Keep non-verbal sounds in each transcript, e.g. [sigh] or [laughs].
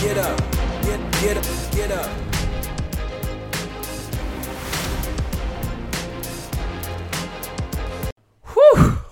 get up, get get up, get up.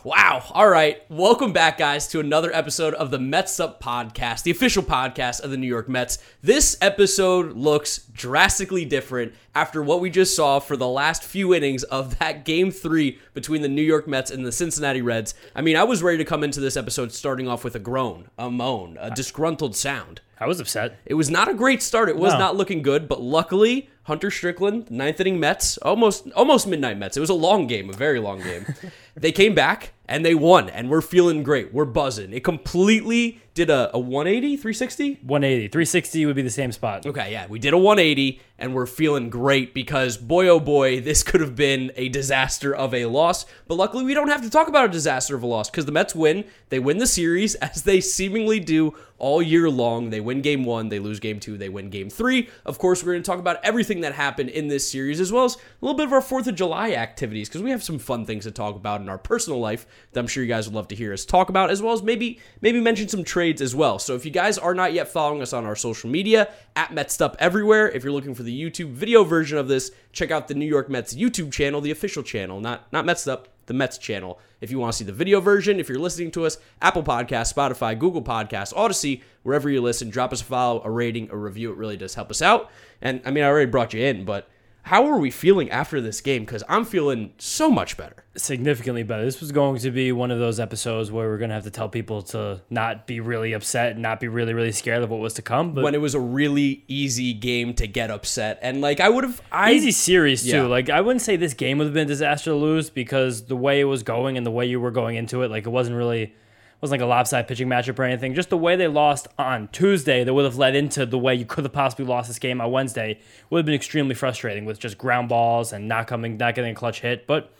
Wow. All right. Welcome back, guys, to another episode of the Mets Up Podcast, the official podcast of the New York Mets. This episode looks drastically different after what we just saw for the last few innings of that game three between the New York Mets and the Cincinnati Reds. I mean, I was ready to come into this episode starting off with a groan, a moan, a disgruntled sound. I was upset. It was not a great start. It was No. not looking good, but luckily, Hunter Strickland, ninth inning Mets, almost almost midnight Mets. It was a long game, a very long game. [laughs] they came back and they won, and we're feeling great. We're buzzing. It completely did a, a 180, 360? 180. 360 would be the same spot. Okay, yeah, we did a 180 and we're feeling great because boy oh boy, this [laughs] could have been a disaster of a loss. But luckily, we don't have to talk about a disaster of a loss because the Mets win. They win the series [laughs] as they seemingly do all year long. They win game one, they lose game two, they win game three. Of course, we're going to talk about everything that happened in this series as well as a little bit of our 4th of July activities because we have some fun things to talk about in our personal life that I'm sure you guys would love to hear us talk about as well as maybe maybe mention some trades as well. So if you guys are not yet following us on our social media at MetsUp everywhere, if you're looking for the YouTube video version of this, check out the New York Mets YouTube channel, the official channel, not not MetsUp, the Mets channel. If you want to see the video version, if you're listening to us, Apple Podcasts, Spotify, Google Podcasts, Odyssey, wherever you listen, drop us a follow, a rating, a review. It really does help us out. And I mean, I already brought you in, but how are we feeling after this game? Because I'm feeling so much better. Significantly better. This was going to be one of those episodes where we're going to have to tell people to not be really upset and not be really, really scared of what was to come. But When it was a really easy game to get upset, and like I would have, I easy series, too. Yeah. Like, I wouldn't say this game would have been a disaster to lose because the way it was going and the way you were going into it, like, it wasn't really. Wasn't like a lopsided pitching matchup or anything. Just the way they lost on Tuesday that would have led into the way you could have possibly lost this game on Wednesday would have been extremely frustrating with just ground balls and not coming, not getting a clutch hit. But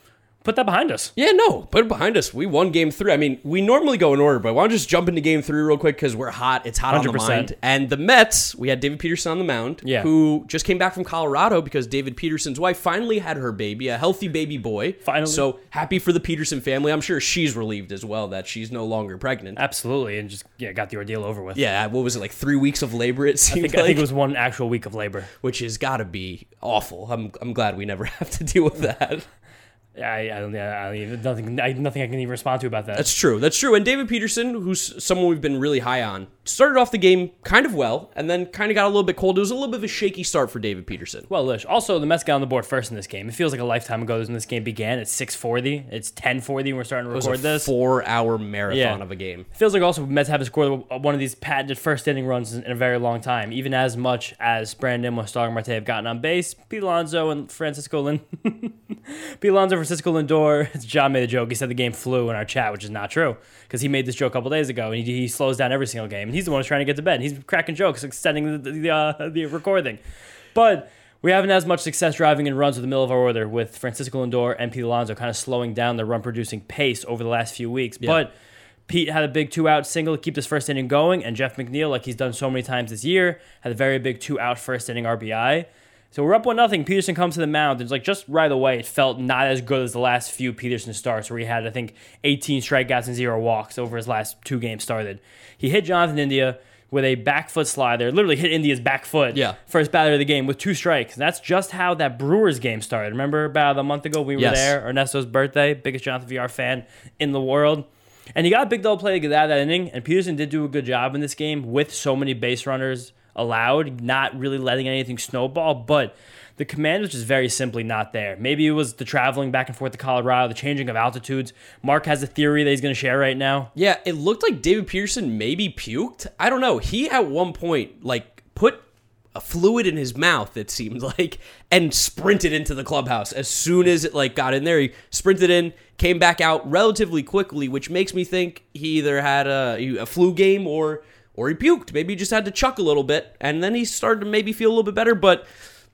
put that behind us. Yeah, no, put it behind us. We won game three. I mean, we normally go in order, but why don't just jump into game three real quick because we're hot. It's hot on the 100%. mind. And the Mets, we had David Peterson on the mound, Yeah. who just came back from Colorado because David Peterson's wife finally had her baby, a healthy baby boy. Finally. So happy for the Peterson family. I'm sure she's relieved as well that she's no longer pregnant. Absolutely, and just yeah, got the ordeal over with. Yeah, what was it, like three weeks of labor, it I seemed think, like? I think it was one actual week of labor. which has got to be awful. I'm, I'm glad we never [laughs] have to deal with that. I, I don't, I don't even, nothing, I, nothing I can even respond to about that. That's true. That's true. And David Peterson, who's someone we've been really high on, started off the game kind of well and then kind of got a little bit cold. It was a little bit of a shaky start for David Peterson. well, Lish. Also, the Mets got on the board first in this game. It feels like a lifetime ago when this game began. It's six forty. It's ten forty. We're starting to record a this. four hour marathon Yeah. of a game. It Feels like also Mets haven't scored one of these patented first inning runs in a very long time. Even as much as Brandon Mostar and Marte have gotten on base, Pete Alonso and Francisco Lin, [laughs] Pete Alonso, Francisco Lindor. [laughs] John made a joke. He said the game flew in our chat, which is not true because he made this joke a couple days ago, and he, he slows down every single game. And he's the one who's trying to get to bed. He's cracking jokes, extending the the, uh, the recording, but. We haven't had as much success driving in runs with the middle of our order with Francisco Lindor and Pete Alonso kind of slowing down the run producing pace over the last few weeks. But Pete had a big two out single to keep this first inning going, and Jeff McNeil, like he's done so many times this year, had a very big two out first inning RBI. So we're up one nothing. Peterson comes to the mound. It's like just right away, it felt not as good as the last few Peterson starts, where he had I think 18 strikeouts and zero walks over his last two games started. He hit Jonathan India with a back foot slider, literally hit India's back foot. Yeah. First batter of the game with two strikes. And that's just how that Brewers game started. Remember about a month ago we were Yes. there, Ernesto's birthday, biggest Jonathan Villar fan in the world. And he got a big double play to get out of that inning. And Peterson did do a good job in this game with so many base runners allowed, not really letting anything snowball. But the command was just very simply not there. Maybe it was the traveling back and forth to Colorado, the changing of altitudes. Mark has a theory that he's going to share right now. Yeah, it looked like David Peterson maybe puked. I don't know. He at one point like put a fluid in his mouth it seemed [laughs] like and sprinted into the clubhouse as soon as it like got in there he sprinted in came back out relatively quickly which makes me think he either had a, a flu game or or he puked. Maybe he just had to chuck a little bit and then he started to maybe feel a little bit better but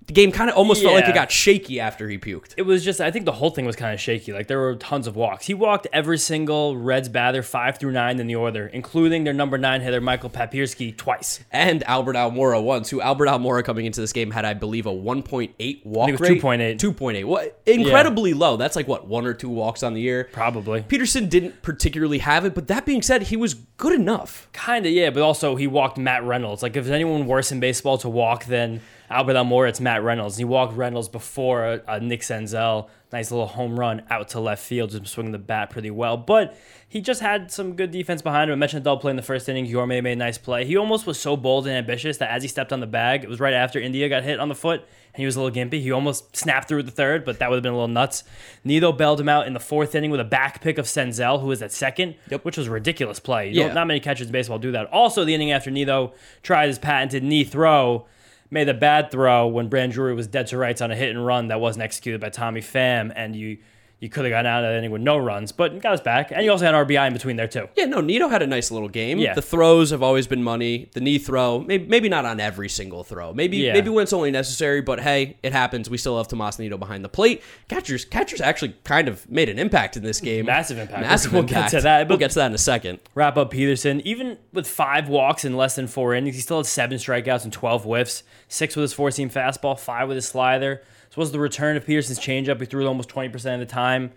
the game kind of almost felt like Yeah. it got shaky after he puked. It was just, I think the whole thing was kind of shaky. Like there were tons of walks. He walked every single Reds batter five through nine in the order, including their number nine hitter Michael Papierski twice. and Albert Almora once, who Albert Almora coming into this game had, I believe, a 1.8 walk it was rate. 2.8. 2.8. What? Incredibly low. That's like, what, one or two walks on the year? Probably. Peterson didn't particularly have it, but that being said, he was good enough. Kind of, yeah, but also he walked Matt Reynolds. Like, if there's anyone worse in baseball to walk than Albert Almora, it's Matt Reynolds. He walked Reynolds before uh, Nick Senzel. Nice little home run out to left field, just swinging the bat pretty well. But he just had some good defense behind him. I mentioned the double play in the first inning. Yorme made a nice play. He almost was so bold and ambitious that as he stepped on the bag, it was right after India got hit on the foot, and he was a little gimpy. He almost snapped through the third, but that would have been a little nuts. Nido bailed him out in the fourth inning with a back pick of Senzel, who was at second, Yep. which was a ridiculous play. You Yeah. don't- not many catchers in baseball do that. Also, the inning after Nido tried his patented knee throw, made a bad throw when Brand Drury was dead to rights on a hit and run that wasn't executed by Tommy Pham, and you you could have gotten out of that inning with no runs, but got us back. And you also had RBI in between there too. Yeah, no, Nido had a nice little game. Yeah. The throws have always been money. The knee throw, maybe, maybe not on every single throw. Maybe Yeah. maybe when it's only necessary, but hey, it happens. We still have Tomas Nido behind the plate. Catchers catchers actually kind of made an impact in this game. Massive impact. Massive We'll get to that, we'll get to that in a second. Wrap up Peterson. Even with five walks in less than four innings, he still had seven strikeouts and 12 whiffs, six with his four seam fastball, five with his slider. This was the return of Peterson's changeup. He threw it almost 20% of the time.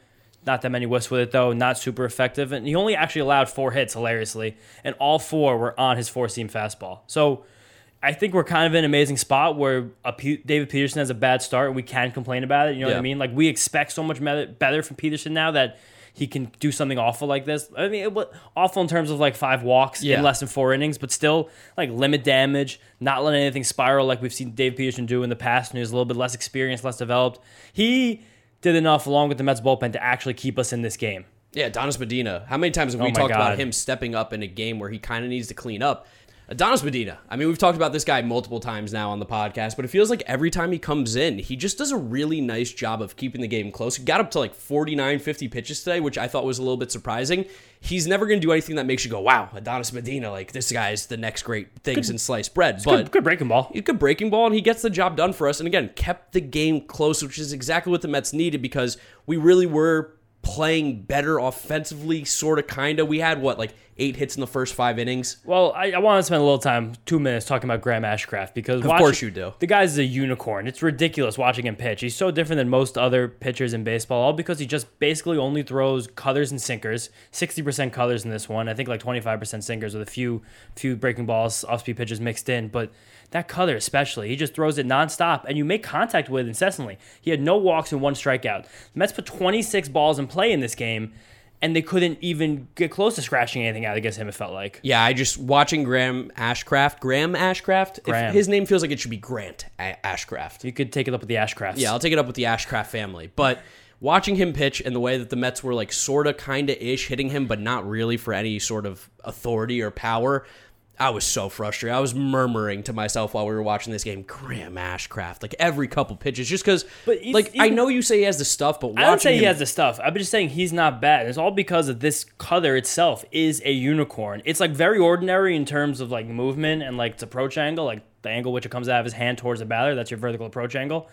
Not that many whiffs with it, though. Not super effective. And he only actually allowed four hits, hilariously. And all four were on his four seam fastball. So I think we're kind of in an amazing spot where a David Peterson has a bad start and we can complain about it. You know what I mean? Like, we expect so much better from Peterson now that he can do something awful like this. I mean, it awful in terms of like five walks Yeah. in less than four innings, but still like limit damage, not letting anything spiral like we've seen Dave Peterson do in the past, and he's a little bit less experienced, less developed. He did enough along with the Mets bullpen to actually keep us in this game. Yeah, Adonis Medina. How many times have oh we Oh my talked about him stepping up in a game where he kind of needs to clean up? Adonis Medina. I mean, we've talked about this guy multiple times now on the podcast, but it feels like every time he comes in, he just does a really nice job of keeping the game close. He got up to like 49, 50 pitches today, which I thought was a little bit surprising. He's never going to do anything that makes you go, wow, Adonis Medina, like this guy is the next great things in sliced bread. But Good, good breaking ball. He's good breaking ball, and he gets the job done for us. And again, kept the game close, which is exactly what the Mets needed because we really were playing better offensively, sort of, kind of. We had what, like eight hits in the first five innings. Well, I, I want to spend a little time, two minutes, talking about Graham Ashcraft because of course you do. The guy's a unicorn. It's ridiculous watching him pitch. He's so different than most other pitchers in baseball, all because he just basically only throws cutters and sinkers. Sixty percent cutters in this one. I think like twenty five percent sinkers with a few few breaking balls, off speed pitches mixed in, but. That cutter, especially, he just throws it nonstop, and you make contact with incessantly. He had no walks and one strikeout. The Mets put 26 balls in play in this game, and they couldn't even get close to scratching anything out against him. It felt like. Yeah, I just watching Graham Ashcraft, Graham Ashcraft. if Graham. his name feels like it should be Grant A- Ashcraft. You could take it up with the Ashcrafts. Yeah, I'll take it up with the Ashcraft family. But watching him pitch and the way that the Mets were like sort of kind of ish hitting him, but not really for any sort of authority or power. I was so frustrated. I was murmuring to myself while we were watching this game, Graham Ashcraft, like every couple pitches, just because, But like, I know you say he has the stuff, but watching I don't say him, he has the stuff. I'm just saying he's not bad. It's all because of this cutter itself is a unicorn. It's like very ordinary in terms of like movement and like its approach angle, like the angle which it comes out of his hand towards the batter. That's your vertical approach angle.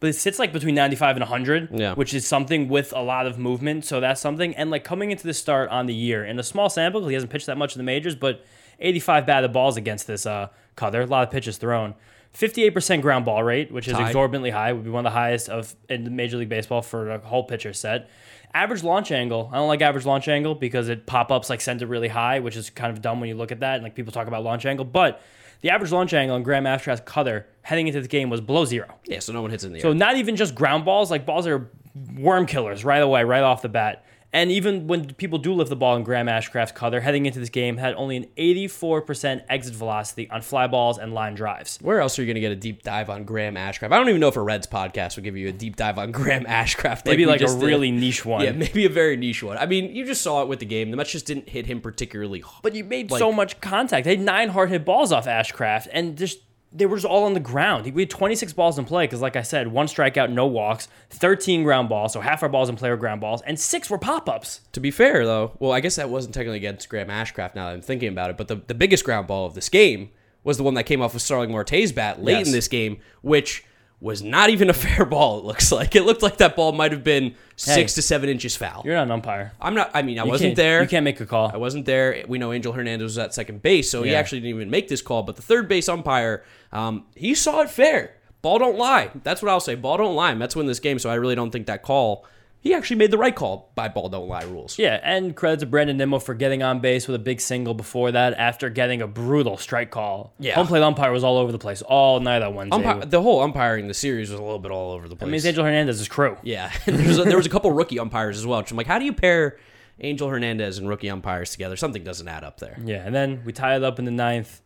But it sits like between 95 and 100, Yeah. which is something with a lot of movement. So that's something. And like coming into the start on the year in a small sample, because he hasn't pitched that much in the majors, but 85 batted balls against this uh, cutter. A lot of pitches thrown. 58% ground ball rate, which is Tied. exorbitantly high, would be one of the highest of in Major League Baseball for a whole pitcher set. Average launch angle. I don't like average launch angle because it pop ups like sends it really high, which is kind of dumb when you look at that and like people talk about launch angle. But the average launch angle on Graham Ashcraft's cutter heading into the game was below zero. yeah, so no one hits in the So air. So not even just ground balls, like balls are worm killers right away, right off the bat. And even when people do lift the ball in Graham Ashcraft's cutter, heading into this game, had only an 84% exit velocity on fly balls and line drives. Where else are you going to get a deep dive on Graham Ashcraft? I don't even know if a Reds podcast would give you a deep dive on Graham Ashcraft. Maybe like a did. really niche one. Yeah, maybe a very niche one. I mean, you just saw it with the game. The Mets just didn't hit him particularly. Hard. But you made Like- so much contact. They had nine hard hit balls off Ashcraft, and just they were just all on the ground. We had 26 balls in play because, like I said, one strikeout, no walks, 13 ground balls, so half our balls in play were ground balls, and six were pop ups. To be fair, though, well, I guess that wasn't technically against Graham Ashcraft now that I'm thinking about it, but the, the biggest ground ball of this game was the one that came off of Starling Marte's bat late Yes. in this game, which was not even a fair ball. It looks like it looked like that ball might have been six to seven inches foul. You're not an umpire. I'm not. I mean, I You wasn't can't- there. You can't make a call. I wasn't there. We know Angel Hernandez was at second base, so he Yeah. actually didn't even make this call. But the third base umpire, um, he saw it fair. Ball don't lie. That's what I'll say. Ball don't lie. Mets win this game, so I really don't think that call. He actually made the right call by ball don't lie rules. Yeah, and credit to Brandon Nimmo for getting on base with a big single before that after getting a brutal strike call. Yeah. Home plate umpire was all over the place all night on Wednesday. Umpi- the whole umpiring the series was a little bit all over the place. I mean, it's Angel Hernandez's crew. Yeah, [laughs] was a, there was a couple rookie umpires as well. Which I'm like, how do you pair Angel Hernandez and rookie umpires together? Something doesn't add up there. Yeah, and then we tied it up in the ninth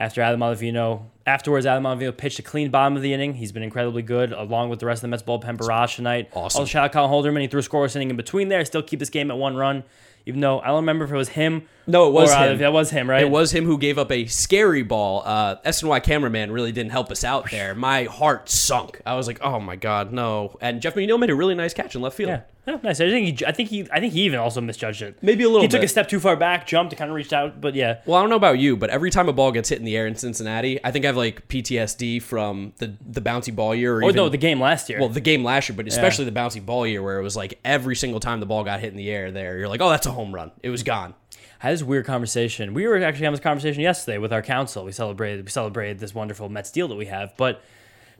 after Adam Ottavino. Afterwards, Adam Ottavino pitched a clean bottom of the inning. He's been incredibly good, along with the rest of the Mets bullpen barrage tonight. Awesome. Also, shout out Colin Holderman. He threw a scoreless inning in between there, still keep this game at one run. Even though I don't remember if it was him. No, it was or him. That was him, right? It was him who gave up a scary ball. Uh, SNY cameraman really didn't help us out there. My heart sunk. I was like, oh my god, no. And Jeff McNeil made a really nice catch in left field. Yeah. Yeah, nice. I think he. I think he. I think he even also misjudged it. Maybe a little He took a step too far back, jumped, and kind of reached out. But yeah, Well, I don't know about you, but every time a ball gets hit in the air in Cincinnati, I think I have like PTSD from the the bouncy ball year. Or oh even, no, the game last year. well, the game last year, but especially the bouncy ball year, where it was like every single time the ball got hit in the air, there you're like, oh, that's a home run. It was gone. I had this weird conversation. We were actually having this conversation yesterday with our council. We celebrated we celebrated this wonderful Mets deal that we have, but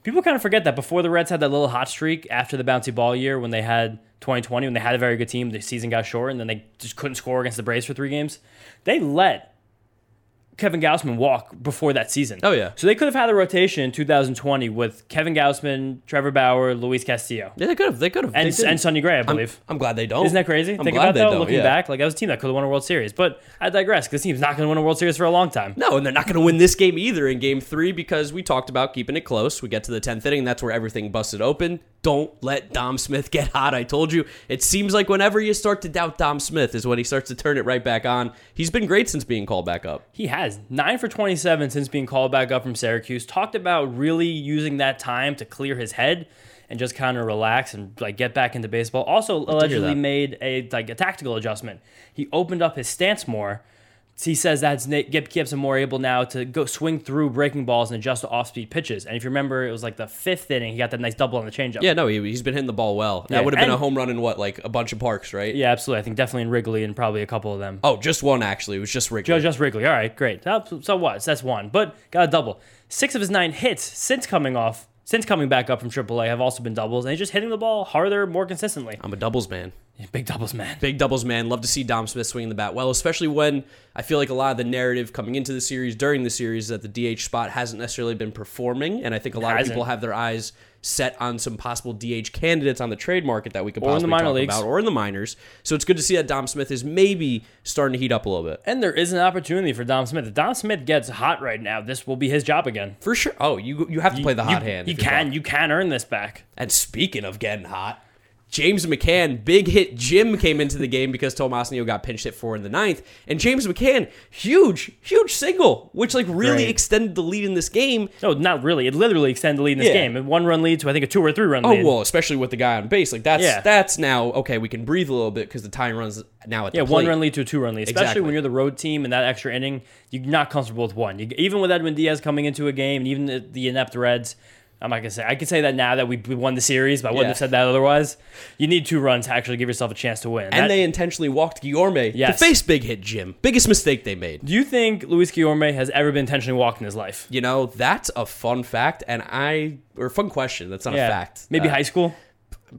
people kind of forget that before the Reds had that little hot streak after the bouncy ball year when they had 2020 when they had a very good team, the season got short and then they just couldn't score against the Braves for three games. They let Kevin Gausman walk before that season. Oh, yeah. So they could have had a rotation in 2020 with Kevin Gausman, Trevor Bauer, Luis Castillo, Yeah, they could have. They could have. and, and Sonny Gray, I I'm, believe. I'm glad they don't. Isn't that crazy? I'm Think glad about they that. don't, Looking yeah. back, like that was a team that could have won a World Series. But I digress. Because this team's not going to win a World Series for a long time. No, and they're not going to win this game either in game three because we talked about keeping it close. We get to the 10th inning. That's where everything busted open. Don't let Dom Smith get hot. I told you. It seems like whenever you start to doubt Dom Smith is when he starts to turn it right back on. He's been great since being called back up. He has nine for 27 since being called back up from Syracuse. Talked about really using that time to clear his head and just kind of relax and like get back into baseball. Also, allegedly made a like a tactical adjustment. He opened up his stance more. He says that's na- get- keeps him more able now to go swing through breaking balls and adjust to off-speed pitches. And if you remember, it was like the fifth inning. He got that nice double on the changeup. Yeah, no, he, he's been hitting the ball well. That Yeah, would have been a home run in what, like a bunch of parks, right? Yeah, absolutely. I think definitely in Wrigley and probably a couple of them. Oh, just one actually. It was just Wrigley. Joe just Wrigley. All right, great. Uh, So what? So that's one, but got a double. Six of his nine hits since coming off, since coming back up from AAA, have also been doubles, and he's just hitting the ball harder, more consistently. I'm a doubles man. Big doubles, man. Big doubles man. Love to see Dom Smith swinging the bat well, especially when I feel like a lot of the narrative coming into the series, during the series, that the DH spot hasn't necessarily been performing. And I think a lot of people have their eyes set on some possible DH candidates on the trade market that we could Or in the possibly talk leagues. about, or in the minors. So it's good to see that Dom Smith is maybe starting to heat up a little bit. And there is an opportunity for Dom Smith. If Dom Smith gets hot right now, this will be his job again. For sure. Oh, you you have to play the hot you, hand. You can, Dom. you can earn this back. And speaking of getting hot, James McCann, big hit Jim came into the game because Tomas Nido got pinched hit for in the ninth. And James McCann, huge, huge single, which like really Great. extended the lead in this game. No, not really. It literally extended the lead in this Yeah. game. A one run lead to I think a two or three run Oh lead. well, especially with the guy on base, like that's Yeah. that's now okay. We can breathe a little bit because the tying runs now at Yeah, one run lead to a two run lead, especially Exactly. when you're the road team and that extra inning, you're not comfortable with one. You, even with Edwin Diaz coming into a game, and even the, the inept Reds, I'm not gonna say I could say that now that we, we won the series, but I wouldn't Yeah. have said that otherwise. You need two runs to actually give yourself a chance to win. And That- they intentionally walked Guillorme Yes. to face big hit Jim. Biggest mistake they made. do you think Luis Guillorme has ever been intentionally walked in his life? You know, that's a fun fact, and I or fun question. That's not a fact. Maybe Uh, high school.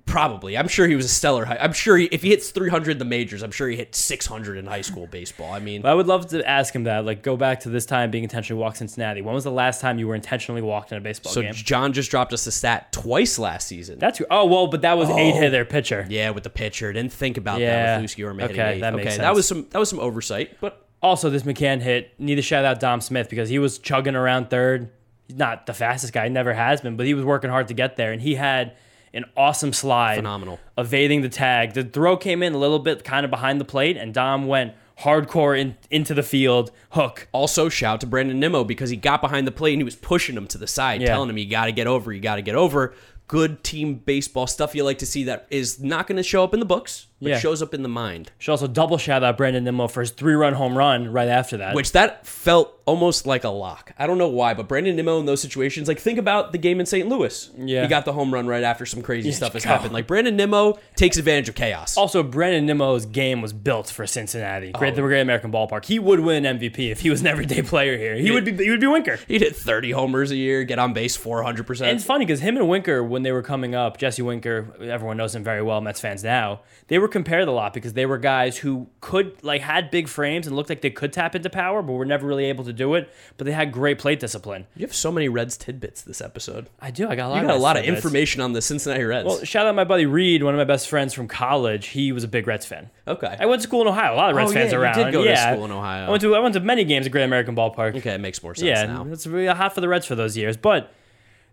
Probably. I'm sure he was a stellar. High, I'm sure he, if he hits 300 in the majors, I'm sure he hit 600 in high school baseball. I mean, I would love to ask him that. Like, go back to this time being intentionally walked Cincinnati. When was the last time you were intentionally walked in a baseball so game? John just dropped us a stat twice last season. That's oh well, but that was oh. eight hit their pitcher. yeah, with the pitcher. Didn't think about Yeah. that with Guillorme hitting Okay, eighth. that okay, makes that was some that was some oversight, but Also, this McCann hit. Need to shout out Dom Smith because he was chugging around third. He's not the fastest guy, never has been, but he was working hard to get there, and he had an awesome slide, Phenomenal. evading the tag. The throw came in a little bit kind of behind the plate, and Dom went hardcore in, into the field, hook. also shout to Brandon Nimmo because he got behind the plate and he was pushing him to the side, Yeah. telling him you got to get over, you got to get over. Good team baseball stuff you like to see that is not going to show up in the books, but Yeah. shows up in the mind. Should also double shout out Brandon Nimmo for his three run home run right after that. Which that felt almost like a lock. I don't know why, but Brandon Nimmo in those situations, like think about the game in St. Louis. Yeah. He got the home run right after some crazy stuff has happened. Like Brandon Nimmo takes advantage of chaos. also, Brandon Nimmo's game was built for Cincinnati. Great, Oh. the Great American Ballpark. He would win MVP if he was an everyday player here. He would be. He would be Winker. He'd hit 30 homers a year, get on base 400%. And it's funny because him and Winker, when they were coming up, Jesse Winker, everyone knows him very well, Mets fans now, they were compared a lot because they were guys who could, like, had big frames and looked like they could tap into power, but were never really able to do it. But they had great plate discipline. you have so many Reds tidbits this episode. I do. I got a lot You of got a Reds lot of information on the Cincinnati Reds. Well, shout out my buddy Reed, one of my best friends from college. He was a big Reds fan. okay. I went to school in Ohio. A lot of Reds Oh, fans yeah, you around. did go to yeah. school in Ohio. I went to I went to many games at Great American Ballpark. okay, it makes more sense Yeah, now. it's really hot for the Reds for those years, but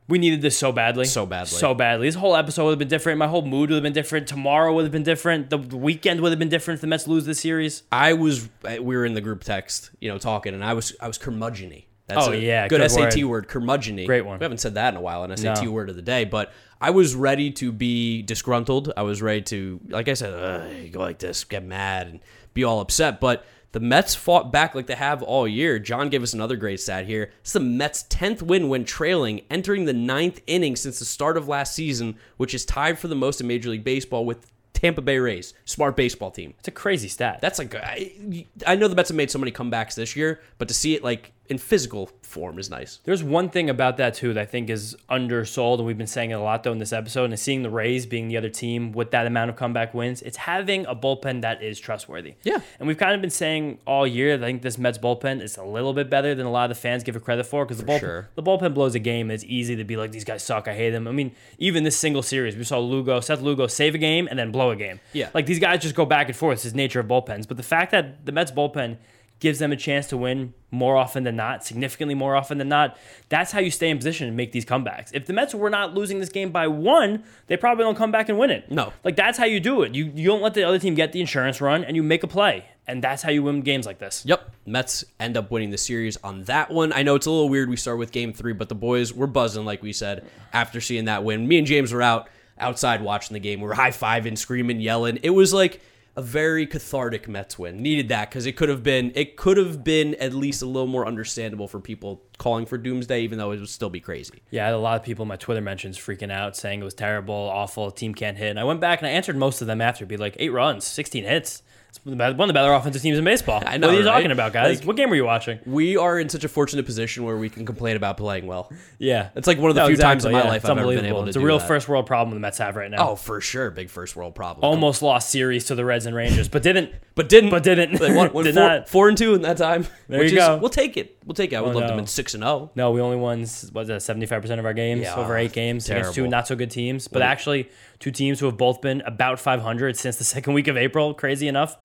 we needed this so badly, So badly. so badly. This whole episode would have been different. My whole mood would have been different. Tomorrow would have been different. The weekend would have been different if the Mets lose this series. I was we were in the group text, you know, talking, and I was I was curmudgeony. That's Oh, a yeah, good, good SAT word. word, curmudgeony. Great one. We haven't said that in a while, an SAT No. word of the day. But I was ready to be disgruntled. I was ready to, like I said, go like this, get mad, and be all upset. But the Mets fought back like they have all year. John gave us another great stat here. It's the Mets' tenth win when trailing, entering the ninth inning since the start of last season, which is tied for the most in Major League Baseball with Tampa Bay Rays. Smart baseball team. It's a crazy stat. That's like I, I know the Mets have made so many comebacks this year, but to see it like in physical form is nice. There's one thing about that too that I think is undersold, and we've been saying it a lot though in this episode, and seeing the Rays being the other team with that amount of comeback wins. It's having a bullpen that is trustworthy. Yeah. and we've kind of been saying all year. that I think this Mets bullpen is a little bit better than a lot of the fans give it credit for because the bullpen sure. the bullpen blows a game. It's easy to be like these guys suck. I hate them. I mean, even this single series, we saw Lugo, Seth Lugo save a game and then blow a game. Yeah. like these guys just go back and forth. It's the nature of bullpens. But the fact that the Mets bullpen gives them a chance to win more often than not, significantly more often than not. That's how you stay in position and make these comebacks. If the Mets were not losing this game by one, they probably don't come back and win it. No. Like that's how you do it. You you don't let the other team get the insurance run and you make a play. And that's how you win games like this. Yep, Mets end up winning the series on that one. I know it's a little weird we start with game three, but the boys were buzzing, like we said, after seeing that win. Me and James were out outside watching the game. We were high fiving, screaming, yelling. It was like a very cathartic Mets win. Needed that because it could have been it could have been at least a little more understandable for people calling for doomsday, even though it would still be crazy. Yeah, a lot of people in my Twitter mentions freaking out, saying it was terrible, awful, team can't hit. And I went back and I answered most of them after, be like, eight runs, 16 hits. It's one of the better- one of the better offensive teams in baseball. I know, What are you right? talking about, guys? Like- what game were you watching? We are in such a fortunate position where we can complain about playing well. Yeah. It's like one of the No, few times in my yeah. life It's I've ever been able to It's a real that. first world problem the Mets have right now. Oh, for sure, big first world problem. Almost lost series to the Reds and Rangers, but didn't. but didn't. But didn't. They won, [laughs] Did four, not. four and two in that time. There which you is, go. We'll take it. We'll take it. I would Oh, love them no. in six and zero. No, we only won what seventy five percent of our games Yeah, over eight games against two not so good teams, but actually two teams who have both been about five hundred since the [laughs] second week of April. Crazy enough.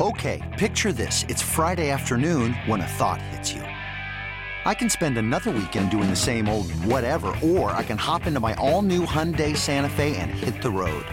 Okay, picture this. It's Friday afternoon when a thought hits you. I can spend another weekend doing the same old whatever, or I can hop into my all new Hyundai Santa Fe and hit the road.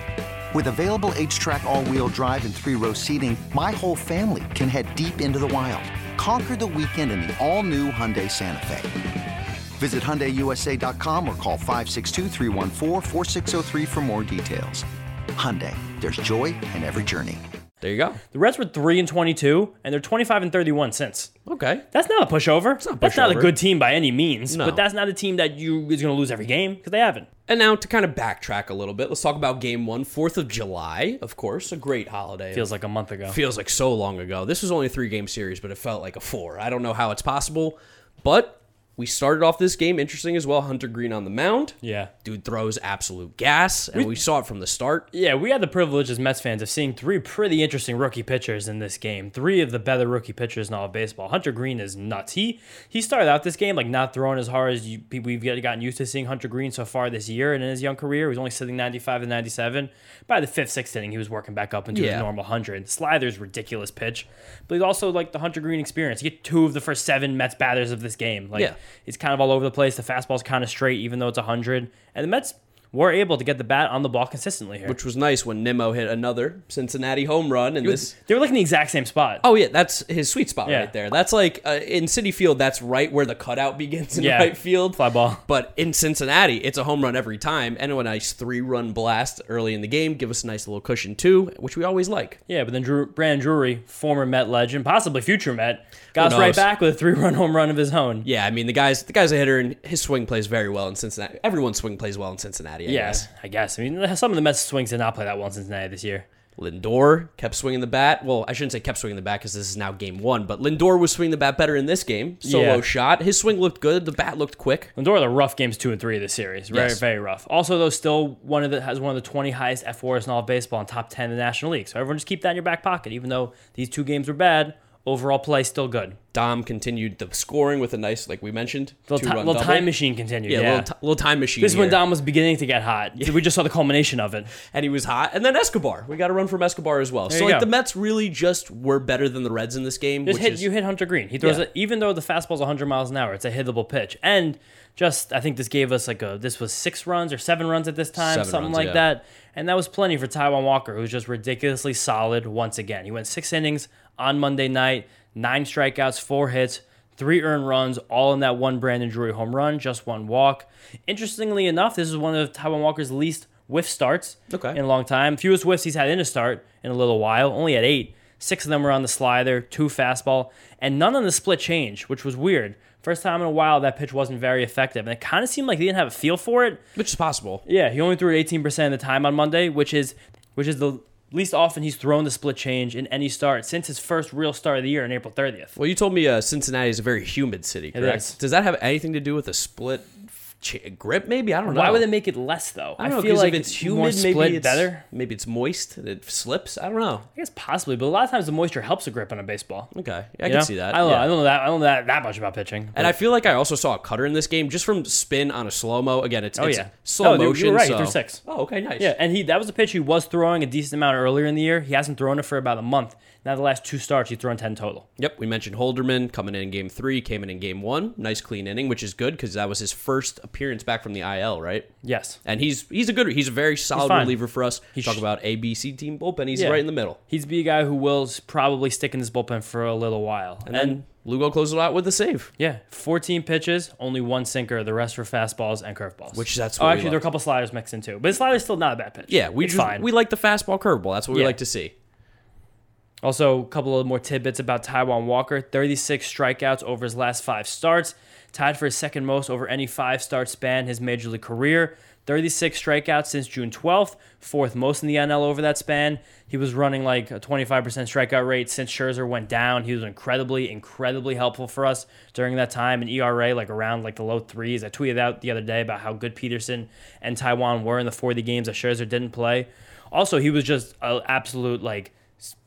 With available H track, all wheel drive, and three row seating, my whole family can head deep into the wild. Conquer the weekend in the all new Hyundai Santa Fe. Visit HyundaiUSA.com or call 562-314-4603 for more details. Hyundai, there's joy in every journey. There you go. The Reds were three and twenty two, and they're twenty five and thirty one since. Okay. That's not a pushover. not a That's not a good team by any means. No. But that's not a team that you is going to lose every game because they haven't. And now to kind of backtrack a little bit, let's talk about game one, 4th of July, of course, a great holiday. Feels like a month ago. feels like so long ago. This was only a three game series, but it felt like a four. I don't know how it's possible, but we started off this game interesting as well. Hunter Greene on the mound. Yeah. Dude throws absolute gas, and we saw it from the start. Yeah, we had the privilege as Mets fans of seeing three pretty interesting rookie pitchers in this game. Three of the better rookie pitchers in all of baseball. Hunter Greene is nuts. He he started out this game like not throwing as hard as you, we've gotten used to seeing Hunter Greene so far this year and in his young career. He was only sitting 95 and 97. By the fifth, sixth inning, he was working back up into Yeah. his normal 100. Slider's ridiculous pitch, but he's also like the Hunter Greene experience. You get two of the first seven Mets batters of this game. Like Yeah. It's kind of all over the place. The fastball's kind of straight, even though it's 100. And the Mets were able to get the bat on the ball consistently here. which was nice when Nimmo hit another Cincinnati home run and this. they were like in the exact same spot. Oh yeah, that's his sweet spot Yeah. right there. That's like uh, in Citi Field. That's right where the cutout begins in Yeah. right field. Fly ball. But in Cincinnati, it's a home run every time, and a nice three-run blast early in the game. Give us a nice little cushion too, which we always like. Yeah, but then Drew, Brandon Drury, former Met legend, possibly future Met, got us right back with a three-run home run of his own. Yeah, I mean the guy's the guy's a hitter, and his swing plays very well in Cincinnati. Everyone's swing plays well in Cincinnati. I Yeah, guess. I guess. I mean, some of the Mets swings did not play that well in Cincinnati this year. Lindor kept swinging the bat. Well, I shouldn't say kept swinging the bat because this is now game one, but Lindor was swinging the bat better in this game. Solo Yeah. shot. His swing looked good. The bat looked quick. Lindor had the rough games two and three of this series. Very, Yes. very rough. Also, though, still one of the has one of the 20 highest F4s in all of baseball and top 10 in the National League. So everyone just keep that in your back pocket. Even though these two games were bad, overall play still good. Dom continued the scoring with a nice, like we mentioned, Little, ti- little time machine continued. Yeah, Yeah, Little, ti- little time machine. this is when. Dom was beginning to get hot. We just saw the culmination of it. and he was hot. And then Escobar, we got to run from Escobar as well. so like go. the Mets really just were better than the Reds in this game. Just hit is, you hit Hunter Greene. He throws Yeah. it even though the fastball's 100 miles an hour. It's a hittable pitch. And just I think this gave us like a this was six runs or seven runs at this time, Seven something runs, like yeah. that. And that was plenty for Taijuan Walker, who's just ridiculously solid once again. He went six innings on Monday night, nine strikeouts, four hits, three earned runs, all in that one Brandon Drury home run, just one walk. Interestingly enough, this is one of Taijuan Walker's least whiff starts Okay. in a long time. Fewest whiffs he's had in a start in a little while, only at eight. Six of them were on the slider, two fastball, and none on the split change, which was weird. First time in a while that pitch wasn't very effective, and it kind of seemed like he didn't have a feel for it. which is possible. Yeah, he only threw it 18% of the time on Monday, which is which is the least often he's thrown the split change in any start since his first real start of the year on April 30th. Well, you told me uh, Cincinnati is a very humid city, correct? Does that have anything to do with a split grip? Maybe I don't know. Why would they make it less though? I, know, feel like if it's humid, split maybe it's better. Maybe it's moist. It slips. I don't know. I guess possibly, but a lot of times the moisture helps a grip on a baseball. Okay, I You can know? see that. I don't know. yeah. I don't know that. I don't know that, that much about pitching. And I feel like I also saw a cutter in this game just from spin on a slow mo. Again, it's, Oh, it's yeah. slow oh, No, you motion. right. He so- threw six. Oh, okay, nice. Yeah, and he that was a pitch he was throwing a decent amount earlier in the year. He hasn't thrown it for about a month. Now the last two starts he's thrown ten total. Yep, we mentioned Holderman coming in in game three, came in in game one. Nice clean inning, which is good because that was his first appearance back from the IL, right? Yes. And he's he's a good, he's a very solid fine. reliever for us. He Talk sh- about ABC team bullpen, he's Yeah. right in the middle. He's be a guy who will probably stick in this bullpen for a little while. And then Lugo closes it out with the save. yeah, 14 pitches, only one sinker. The rest were fastballs and curveballs. Which that's oh, actually, there are a couple sliders mixed in too. But the slider's still not a bad pitch. Yeah, we just, fine. we like the fastball curveball. That's what we like to see. Also, a couple of more tidbits about Taijuan Walker 36 strikeouts over his last five starts, tied for his second most over any five start span his major league career. 36 strikeouts since June 12th, fourth most in the NL over that span. He was running like a 25% strikeout rate since Scherzer went down. He was incredibly, incredibly helpful for us during that time. An ERA like around like the low threes. I tweeted out the other day about how good Peterson and Taijuan were in the 40 games that Scherzer didn't play. Also, he was just an absolute like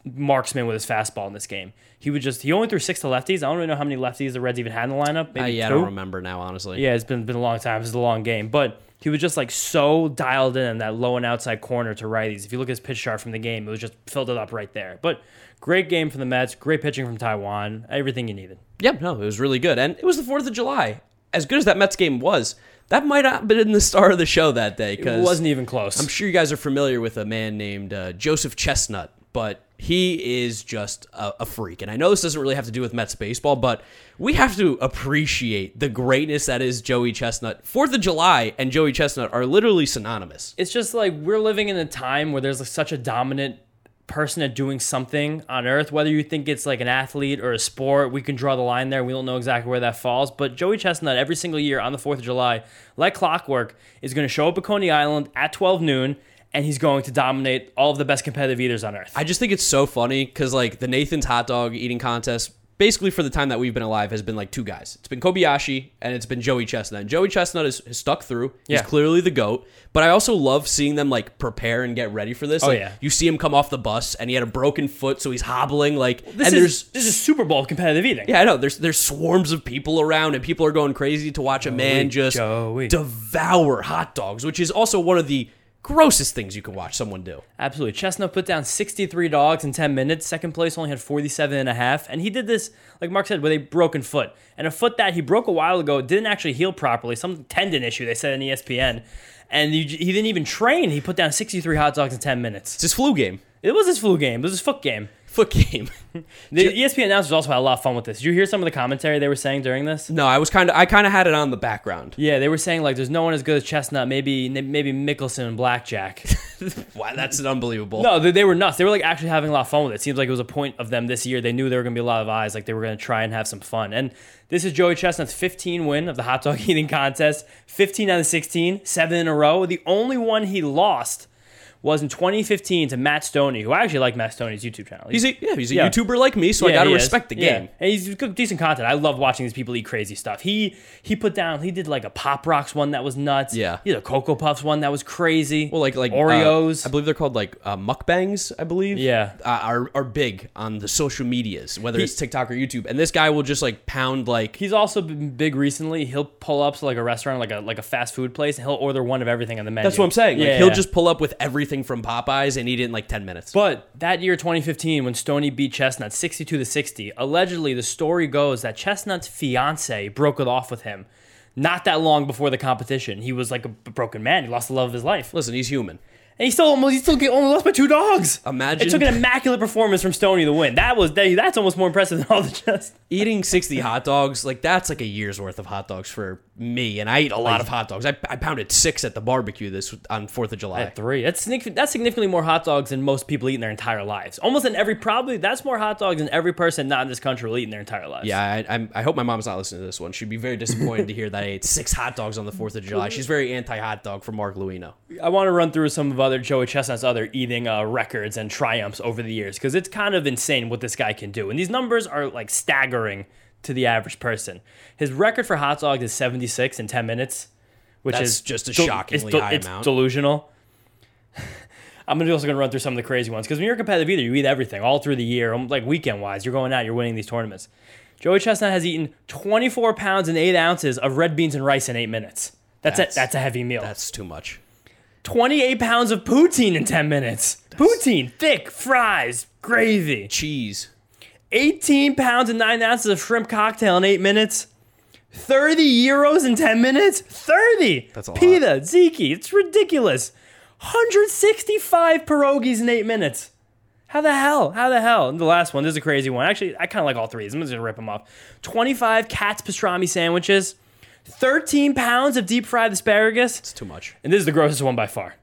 marksman with his fastball in this game. He would just he only threw six to lefties. I don't really know how many lefties the Reds even had in the lineup. Uh, Maybe yeah, I don't remember now, honestly. Yeah, it's been been a long time. This is a long game, but he was just like so dialed in that low and outside corner to righties. If you look at his pitch chart from the game, it was just filled it up right there. But great game from the Mets. Great pitching from Taijuan. Everything you needed. Yep, no, it was really good. And it was the 4th of July. As good as that Mets game was, that might not have been the star of the show that day. Cause It wasn't even close. I'm sure you guys are familiar with a man named uh, Joseph Chestnut, but he is just a, a freak. And I know this doesn't really have to do with Mets baseball, but we have to appreciate the greatness that is Joey Chestnut. Fourth of July and Joey Chestnut are literally synonymous. it's just like we're living in a time where there's like such a dominant person at doing something on earth whether you think it's like an athlete or a sport we can draw the line there we don't know exactly where that falls but joey chestnut every single year on the 4th of july like clockwork is going to show up at coney island at 12 noon and he's going to dominate all of the best competitive eaters on earth I just think it's so funny because like the Nathan's hot dog eating contest, basically for the time that we've been alive, has been like two guys. It's been Kobayashi and it's been Joey Chestnut. And Joey Chestnut is, has stuck through. He's Yeah. clearly the goat. But I also love seeing them like prepare and get ready for this. Oh, Like, yeah. You see him come off the bus and he had a broken foot, so he's hobbling. Like this and is there's this is super bowl competitive eating yeah, I know. There's there's swarms of people around, and people are going crazy to watch a man just Joey. devour hot dogs, which is also one of the grossest things you can watch someone do. Absolutely. Chestnut put down 63 dogs in 10 minutes. Second place only had 47 and a half. And he did this, like Mark said, with a broken foot. And a foot that he broke a while ago didn't actually heal properly. Some tendon issue, they said on E ESPN. And he, he didn't even train. He put down 63 hot dogs in 10 minutes. It's his flu game, It was his flu game. It was his foot game. Foot game. [laughs] The ESPN announcers also had a lot of fun with this. Did you hear some of the commentary they were saying during this? no, I was kind of I kind of had it on the background. Yeah, they were saying like there's no one as good as Chestnut, maybe maybe Mickelson and Blackjack. [laughs] Wow, that's unbelievable. No, they, they were nuts. They were like actually having a lot of fun with it. Seems like it was a point of them this year. They knew there were going to be a lot of eyes. Like they were going to try and have some fun. And this is Joey Chestnut's 15 win of the hot dog [laughs] eating contest. 15 out of 16, seven in a row. The only one he lost was in 2015 to Matt Stonie, who I actually like Matt Stonie's YouTube channel. He's a yeah, he's a Yeah. YouTuber like me, so I got to he is. respect the Yeah. game. And he's good, decent content. I love watching these people eat crazy stuff. He he put down. He did like a Pop Rocks one that was nuts. Yeah. He did a Cocoa Puffs one that was crazy. Well, like like uh, Oreos. I believe they're called like uh, mukbangs. I believe. Yeah. uh, are are big on the social medias, whether it's TikTok or YouTube. And this guy will just like pound like He's also been big recently. He'll pull up to like a restaurant, like a like a fast food place, and he'll order one of everything on the menu. That's what I'm saying. Like Yeah, he'll yeah. just pull up with everything from Popeyes and eat it in like 10 minutes. But that year, 2015, when Stonie beat Chestnut 62 to 60, allegedly the story goes that Chestnut's fiance broke it off with him. Not that long before the competition, he was like a broken man. He lost the love of his life, Listen, he's human. And he still almost he still get, only lost by two dogs. Imagine- it took an immaculate performance from Stonie to win. That was that- that's almost more impressive than all the Chestnut. Eating 60 hot dogs, like that's like a year's worth of hot dogs for me. And I eat a lot of hot dogs. I, I pounded six at the barbecue this on 4th of July. At Three. That's that's significantly more hot dogs than most people eat in their entire lives. Almost in every probably that's more hot dogs than every person not in this country will eat in their entire lives. Yeah, I, I'm, I hope my mom's not listening to this one. She'd be very disappointed to hear that I ate six hot dogs on the 4th of July. [laughs] She's very anti hot dog for Mark Luino. I want to run through some of other Joey Chestnut's other eating uh, records and triumphs over the years because it's kind of insane what this guy can do, and these numbers are like staggering to the average person. His record for hot dogs is 76 in 10 minutes, which That's is just a del- shockingly del- high it's amount. delusional. [laughs] I'm gonna also gonna run through some of the crazy ones because when you're a competitive eater, you eat everything all through the year, um, like weekend wise. You're going out, you're winning these tournaments. Joey Chestnut has eaten 24 pounds and eight ounces of red beans and rice in eight minutes. That's That's- a, that's a heavy meal. That's too much. 28 pounds of poutine in 10 minutes. Poutine, thick, fries, gravy. Cheese. 18 pounds and 9 ounces of shrimp cocktail in 8 minutes. 30 euros in 10 minutes? 30! That's a lot. Pita, ziki, it's ridiculous. 165 pierogies in 8 minutes. How the hell? How the hell? And the last one, this is a crazy one. Actually, I kind of like all three. I'm just going to rip them off. 25 Katz's pastrami sandwiches. 13 pounds of deep fried asparagus. It's too much. And this is the grossest one by far.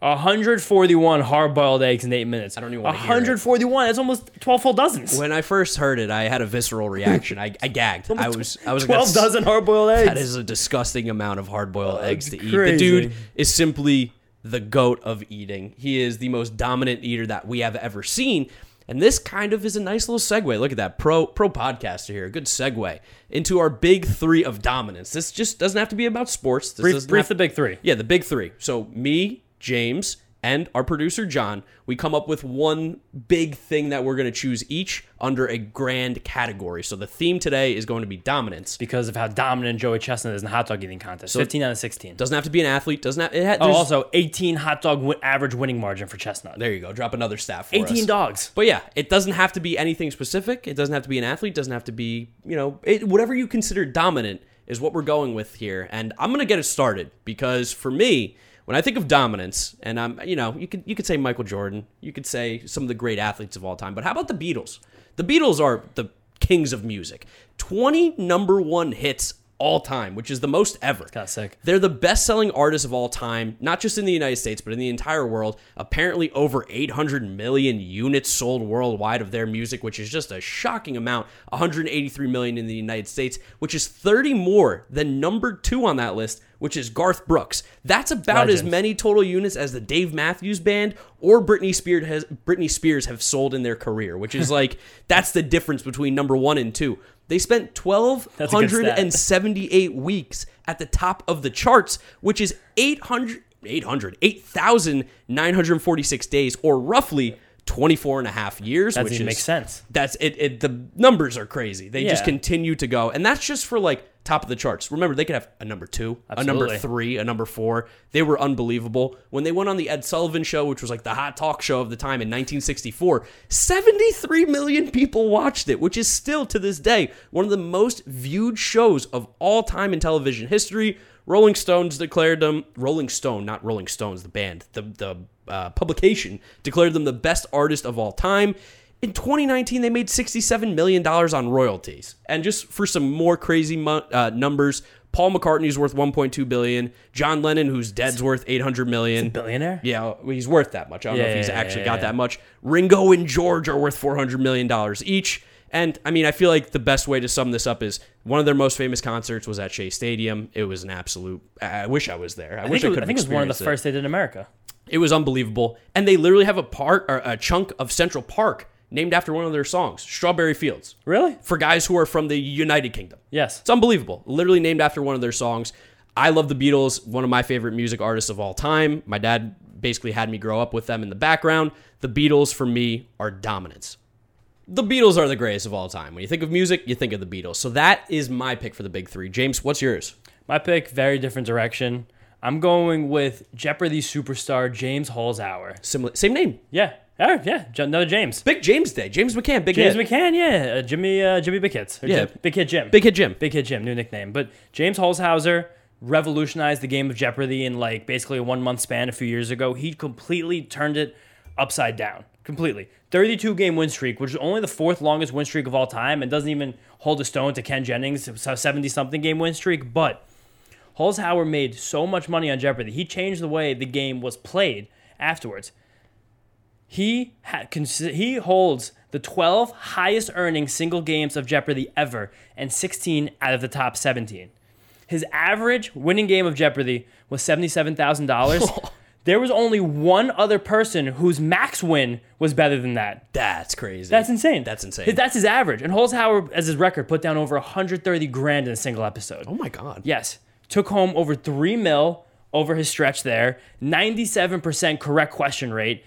141 hard-boiled eggs in eight minutes. I don't even hear it. 141. That's almost 12 full dozens. When I first heard it, I had a visceral reaction. I, I gagged. I was I was 12 that's- dozen hard-boiled eggs. That is a disgusting amount of hard boiled eggs to eat. The dude is simply the goat of eating. He is the most dominant eater that we have ever seen. And this kind of is a nice little segue. Look at that pro pro podcaster here. A good segue into our big three of dominance. This just doesn't have to be about sports. This brief brief have- the big three. yeah, the big three. So me, James, and our producer John, we come up with one big thing that we're going to choose each under a grand category. So the theme today is going to be dominance. Because of how dominant Joey Chestnut is in the hot dog eating contest. 15 out of 16. Doesn't have to be an athlete. Doesn't have. It ha- Oh, also 18 hot dog wi- average winning margin for Chestnut. there you go. Drop another stat for 18 us. dogs. But yeah, it doesn't have to be anything specific. It doesn't have to be an athlete. Doesn't have to be you know it, whatever you consider dominant is what we're going with here. And I'm gonna get it started because for me, when I think of dominance, and I'm you know you could you could say Michael Jordan, you could say some of the great athletes of all time. But how about the Beatles? The Beatles are the kings of music. 20 number one hits all time, which is the most ever. Got sick. They're the best selling artists of all time, not just in the United States, but in the entire world. Apparently, over 800 million units sold worldwide of their music, which is just a shocking amount. 183 million in the United States, which is 30 more than number two on that list, which is Garth Brooks. That's about as many total units as the Dave Matthews Band or Britney Spears has Britney Spears have sold in their career, which is [laughs] like that's the difference between number one and two. They spent twelve That's a good hundred stat. and 78 weeks at the top of the charts, which is 800, 800 8,946 days, or roughly 24 and a half years, That which is, make sense. That's it, it. The numbers are crazy. They just continue to go. And that's just for like top of the charts. Remember, they could have a number two, a number three, a number four. They were unbelievable. When they went on the Ed Sullivan show, which was like the hot talk show of the time in 1964, 73 million people watched it, which is still to this day one of the most viewed shows of all time in television history. Rolling Stones declared them Rolling Stone, not Rolling Stones, the band, the the uh, publication declared them the best artist of all time. In 2019, they made 67 million dollars on royalties. And just for some more crazy mu- uh, numbers, Paul McCartney's worth 1.2 billion. John Lennon, who's dead's worth 800 million. Billionaire? Yeah, he's worth that much. I don't know if he's yeah, actually yeah, got yeah. that much. Ringo and George are worth 400 million dollars each. And I mean, I feel like the best way to sum this up is one of their most famous concerts was at Shea Stadium. It was an absolute. I wish I was there. I, I wish I it could. I think it was one of the first they did in America. It was unbelievable, and they literally have a part or a chunk of Central Park named after one of their songs, Strawberry Fields, Really? for guys who are from the United Kingdom. Yes. It's unbelievable. Literally named after one of their songs. I love the Beatles, one of my favorite music artists of all time. My dad basically had me grow up with them in the background. The Beatles, for me, are dominance. The Beatles are the greatest of all time. When you think of music, you think of the Beatles. So that is my pick for the big three. James, what's yours? My pick, very different direction. I'm going with Jeopardy superstar James Holzhauer. Similar, same name. Yeah. Right, yeah. Another James. Big James Day. James McCann. Big James hit. McCann, yeah. Uh, Jimmy uh, Jimmy Big Hits. Yeah. Jim- Big Hit Jim. Big hit Jim. Big Hit Jim, new nickname. But James Holzhauser revolutionized the game of Jeopardy in like basically a one month span a few years ago. He completely turned it upside down. Completely. 32 game win streak, which is only the fourth longest win streak of all time and doesn't even hold a stone to Ken Jennings' 70 something game win streak. But Holzhauer made so much money on Jeopardy. He changed the way the game was played afterwards. He ha- cons- he holds the 12 highest earning single games of Jeopardy ever and 16 out of the top 17. His average winning game of Jeopardy was $77,000. [laughs] there was only one other person whose max win was better than that. That's crazy. That's insane. That's insane. That's his average. And Holzhauer, as his record, put down over 130 grand in a single episode. oh my God. Yes. Took home over three mil over his stretch there. 97% correct question rate.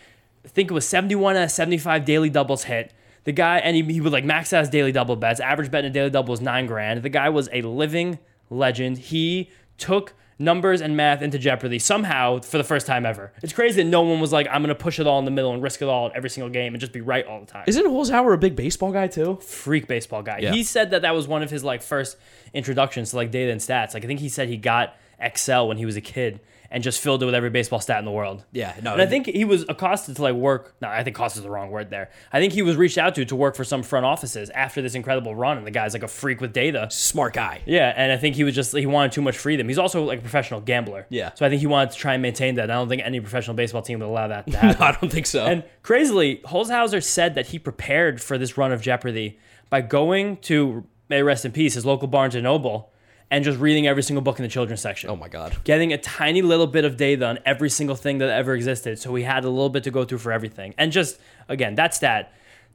I think it was 71 out of 75 daily doubles hit. The guy, and he, he would like max out his daily double bets. Average bet in a daily double was nine grand. The guy was a living legend. He took numbers and math into Jeopardy somehow for the first time ever. It's crazy that no one was like, I'm going to push it all in the middle and risk it all in every single game and just be right all the time Isn't Holzhauer a big baseball guy too? freak baseball guy. Yeah. He said that that was one of his like first introductions to like data and stats. Like I think he said he got Excel when he was a kid and just filled it with every baseball stat in the world. Yeah, no, And I think he was accosted to like work. No, I think cost is the wrong word there. I think he was reached out to to work for some front offices after this incredible run, and the guy's like a freak with data. Smart guy. Yeah, and I think he was just he wanted too much freedom. He's also like a professional gambler. Yeah. So I think he wanted to try and maintain that. I don't think any professional baseball team would allow that to [laughs] happen. I don't think so. And crazily, Holzhauser said that he prepared for this run of Jeopardy by going to, may rest in peace, his local Barnes and Noble and just reading every single book in the children's section. oh my God. Getting a tiny little bit of data on every single thing that ever existed. So we had a little bit to go through for everything. And just, again, that's that stat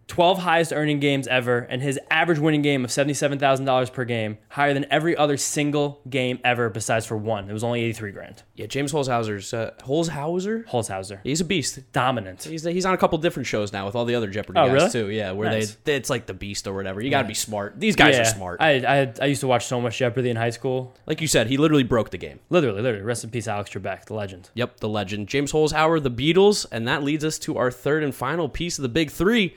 12 highest earning games ever, and his average winning game of $77,000 per game, higher than every other single game ever besides for one. It was only 83 grand. Yeah, James Holzhauser's uh, Holzhauser. Holzhauser. He's a beast. Dominant. He's he's on a couple different shows now with all the other Jeopardy Oh, guys really? too. Yeah, where Nice. they it's like the Beast or whatever. You got to be smart. These guys are smart. I, I, I used to watch so much Jeopardy in high school. like you said, he literally broke the game. Literally, literally. Rest in peace, Alex Trebek, the legend. Yep, the legend. James Holzhauer, the Beatles, and that leads us to our third and final piece of the big three.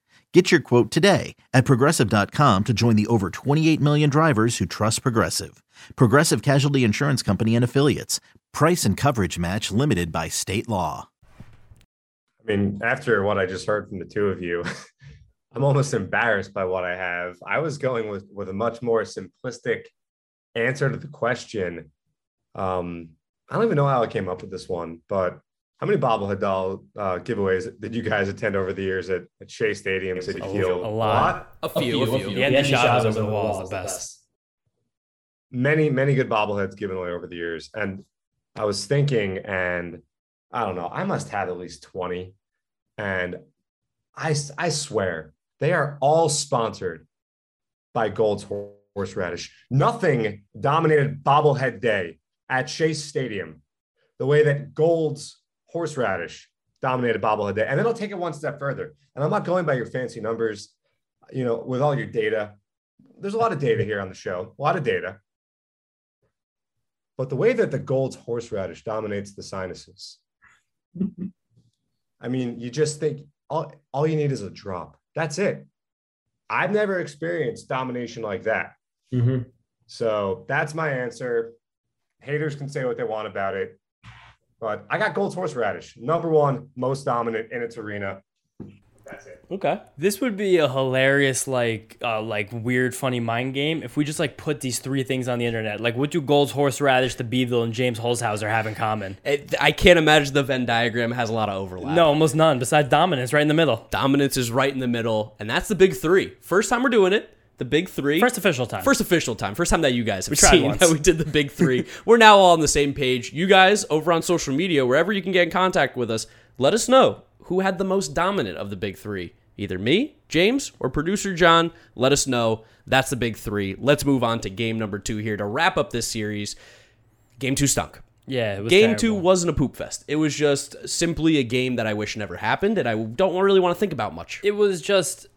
Get your quote today at progressive.com to join the over 28 million drivers who trust Progressive. Progressive Casualty Insurance Company and Affiliates. Price and coverage match limited by state law. I mean, after what I just heard from the two of you, [laughs] I'm almost embarrassed by what I have. I was going with with a much more simplistic answer to the question. Um, I don't even know how I came up with this one, but how many bobblehead doll uh, giveaways did you guys attend over the years at, at Shea Stadium, Citi Field? a lot. A few, a few. The Endy Chavez over the wall is the best. Many, many good bobbleheads given away over the years. And I was thinking, and I don't know. I must have at least 20. And I, I swear they are all sponsored by Gold's Horseradish. Nothing dominated bobblehead day at Shea Stadium the way that Gold's Horseradish dominated bobblehead day. And then I'll take it one step further. And I'm not going by your fancy numbers, you know, with all your data. There's a lot of data here on the show, a lot of data. But the way that the Gold's horseradish dominates the sinuses, I mean, you just think all, all you need is a drop. That's it. I've never experienced domination like that. Mhm. So that's my answer. Haters can say what they want about it. But I got Gold's horseradish, number one, most dominant in its arena. That's it. Okay. This would be a hilarious, like, uh, like weird, funny mind game if we just like put these three things on the internet. Like, what do Gold's horseradish, the Beatles, and James Holzhauser have in common? It, I can't imagine the Venn diagram has a lot of overlap. No, almost none. Besides dominance, right in the middle. Dominance is right in the middle, and that's the big three. First time we're doing it, the big three. First official time. First official time. First time that you guys have seen [laughs] that we did the big three. [laughs] We're now all on the same page. You guys over on social media, wherever you can get in contact with us, let us know who had the most dominant of the big three. Either me, James, or producer John. Let us know. That's the big three. Let's move on to game number two here to wrap up this series. Game two stunk. yeah, it was Game terrible. two wasn't a poop fest. It was just simply a game that I wish never happened, and I don't really want to think about much. It was just.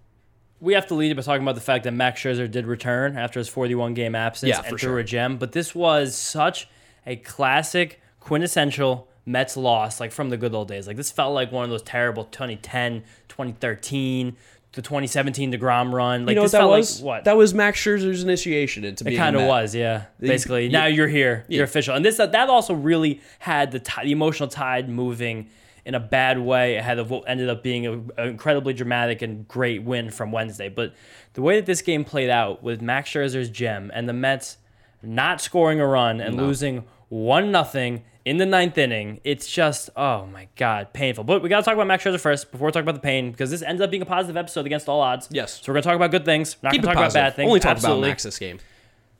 We have to lead it by talking about the fact that Max Scherzer did return after his 41 game absence Yeah, and threw sure. a gem. But this was such a classic, quintessential Mets loss, like from the good old days. Like this felt like one of those terrible 2010, 2013, the 2017 DeGrom run. Like you know this that felt was? like what? That was Max Scherzer's initiation into It being kind of was, yeah. Basically, you- now you're here, Yeah. you're official, and this that also really had the, ti- the emotional tide moving in a bad way ahead of what ended up being a- an incredibly dramatic and great win from Wednesday. But the way that this game played out with Max Scherzer's gem and the Mets not scoring a run and losing one nothing in the ninth inning, it's just oh my god, painful. But we got to talk about Max Scherzer first before we talk about the pain because this ended up being a positive episode against all odds. Yes. So we're gonna talk about good things. Not Keep gonna talk positive. about bad things. Only talk Absolutely. about Max this game.